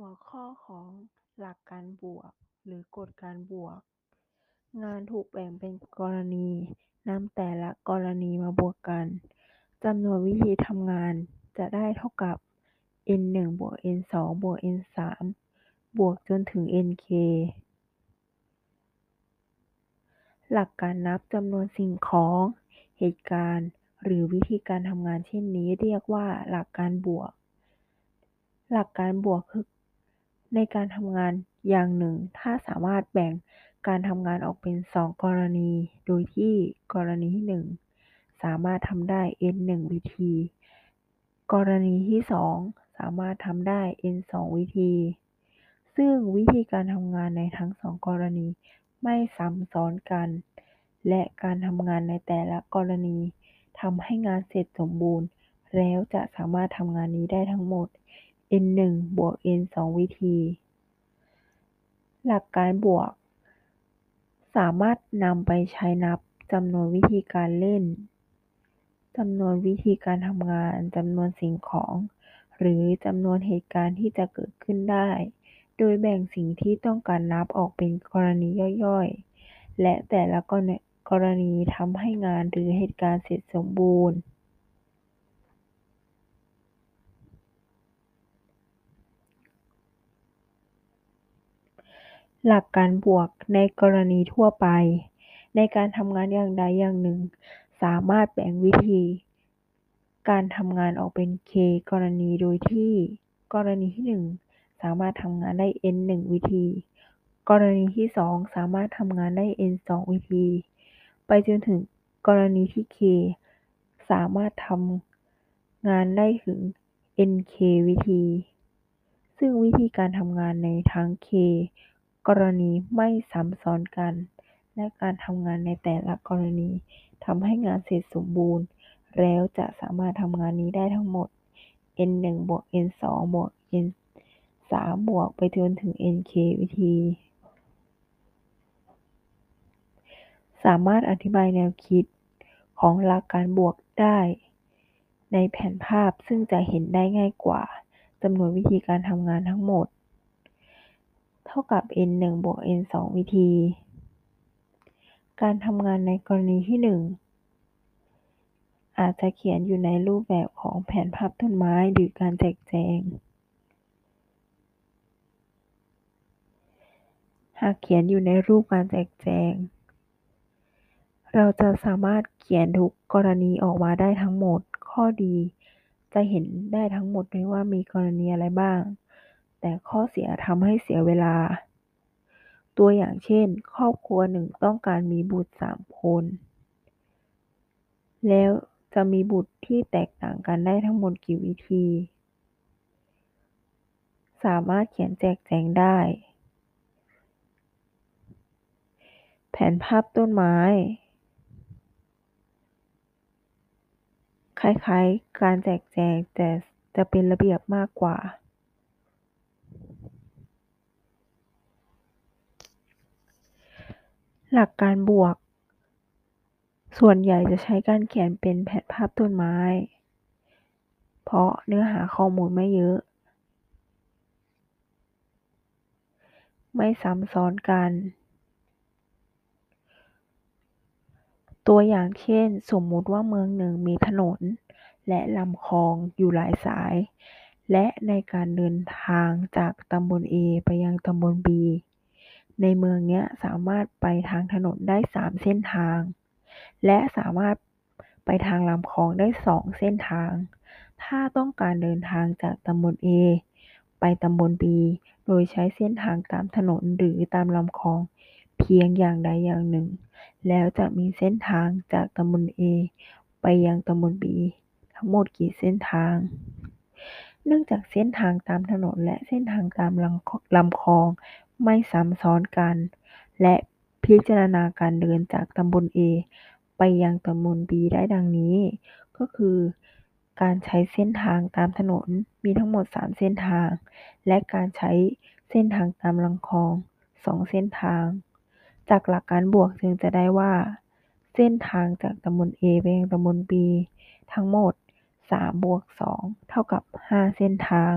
หัวข้อของหลักการบวก หรือกฎการบวก งานถูกแบ่งเป็นกรณีนำแต่ละกรณีมาบวกกันจำนวนวิธีทำงานจะได้เท่ากับ n 1บวก n 2บวก n 3บวกจนถึง nk หลักการนับจำนวนสิ่งของ เหตุการณ์ หรือวิธีการทำงานเช่นนี้เรียกว่าหลักการบวก หลักการบวกคือ ในการทำงานอย่างหนึ่ง ถ้าสามารถแบ่งการทำงานออกเป็นสองกรณี โดยที่กรณีที่หนึ่งสามารถทำได้ n 1วิธี กรณีที่สองสามารถทำได้ n 2วิธี ซึ่งวิธีการทำงานในทั้งสองกรณีไม่ซ้ำซ้อนกัน และการทำงานในแต่ละกรณีทำให้งานเสร็จสมบูรณ์ แล้วจะสามารถทำงานนี้ได้ทั้งหมด n 1บวก n 2 วิธี หลักการบวก สามารถนำไปใช้นับจำนวนวิธีการเล่นจำนวนวิธีการทำงานจำนวนสิ่งของ หรือจำนวนเหตุการณ์ที่จะเกิดขึ้นได้ โดยแบ่งสิ่งที่ต้องการนับออกเป็นกรณีย่อยๆ และแต่ละกรณีทำให้งานหรือเหตุการณ์เสร็จสมบูรณ์ หลักการบวกในกรณีทั่วไป ในการทำงานอย่างใดอย่างหนึ่ง สามารถแบ่งวิธีการทำงานออกเป็น k กรณีโดยที่ กรณีที่ 1 สามารถทำงานได้ n 1 วิธี กรณีที่ 2 สามารถทำงานได้ n 2 วิธี ไปจนถึงกรณีที่ k สามารถทำงานได้ถึง nk วิธี ซึ่งวิธีการทำงานในทั้ง k กรณีไม่ซ้ำซ้อนกัน และการทำงานในแต่ละกรณีทำให้งานเสร็จสมบูรณ์ แล้วจะสามารถทำงานนี้ได้ทั้งหมด n 1บวก n 2บวก n 3บวกไปจนถึง nk วิธี สามารถอธิบายแนวคิดของหลักการบวกได้ ในแผนภาพซึ่งจะเห็นได้ง่ายกว่าจำนวนวิธีการทำงานทั้งหมด เท่ากับ n 1บวก n 2วิธี การทำงานในกรณีที่ 1 อาจจะเขียนอยู่ในรูปแบบของแผนภาพต้นไม้หรือการแจกแจง หากเขียนอยู่ในรูปการแจกแจง เราจะสามารถเขียนทุกกรณีออกมาได้ทั้งหมด ข้อดี จะเห็นได้ทั้งหมดเลยว่ามีกรณีอะไรบ้าง แต่ข้อเสียทำให้เสียเวลา ตัวอย่างเช่น ครอบครัวหนึ่งต้องการมีบุตรสามคน แล้วจะมีบุตรที่แตกต่างกันได้ทั้งหมดกี่วิธี สามารถเขียนแจกแจงได้ แผนภาพต้นไม้ คล้ายๆ การแจกแจงแต่จะเป็นระเบียบมากกว่า หลักการบวก ส่วนใหญ่จะใช้การเขียนเป็นแผนภาพต้นไม้ เพราะเนื้อหาข้อมูลไม่เยอะ ไม่ซ้ำซ้อนกัน ตัวอย่างเช่น สมมุติว่าเมืองหนึ่งมีถนน และลำคลองอยู่หลายสาย และในการเดินทางจากตำบล A ไปยังตำบล B ในเมืองเนี้ยสามารถไปทางถนนได้สามเส้นทาง และสามารถไปทางลำคลองได้สองเส้นทาง ถ้าต้องการเดินทางจากตำบล A ไปตำบล B โดยใช้เส้นทางตามถนนหรือตามลำคลองเพียงอย่างใดอย่างหนึ่ง แล้วจะมีเส้นทางจากตำบล A ไปยังตำบล B ทั้งหมดกี่เส้นทาง เนื่องจากเส้นทางตามถนนและเส้นทางตามลำคลอง ไม่ซ้ำซ้อนกัน และพิจารณาการเดินจากตำบล A ไปยังตำบล B ได้ดังนี้ ก็คือ การใช้เส้นทางตามถนนมีทั้งหมด 3 เส้นทาง และการใช้เส้นทางตามลำคลอง 2 เส้นทาง จากหลักการบวกจึงจะได้ว่า เส้นทางจากตำบล A ไปยังตำบล B ทั้งหมด3บวก2เท่ากับ 5 เส้นทาง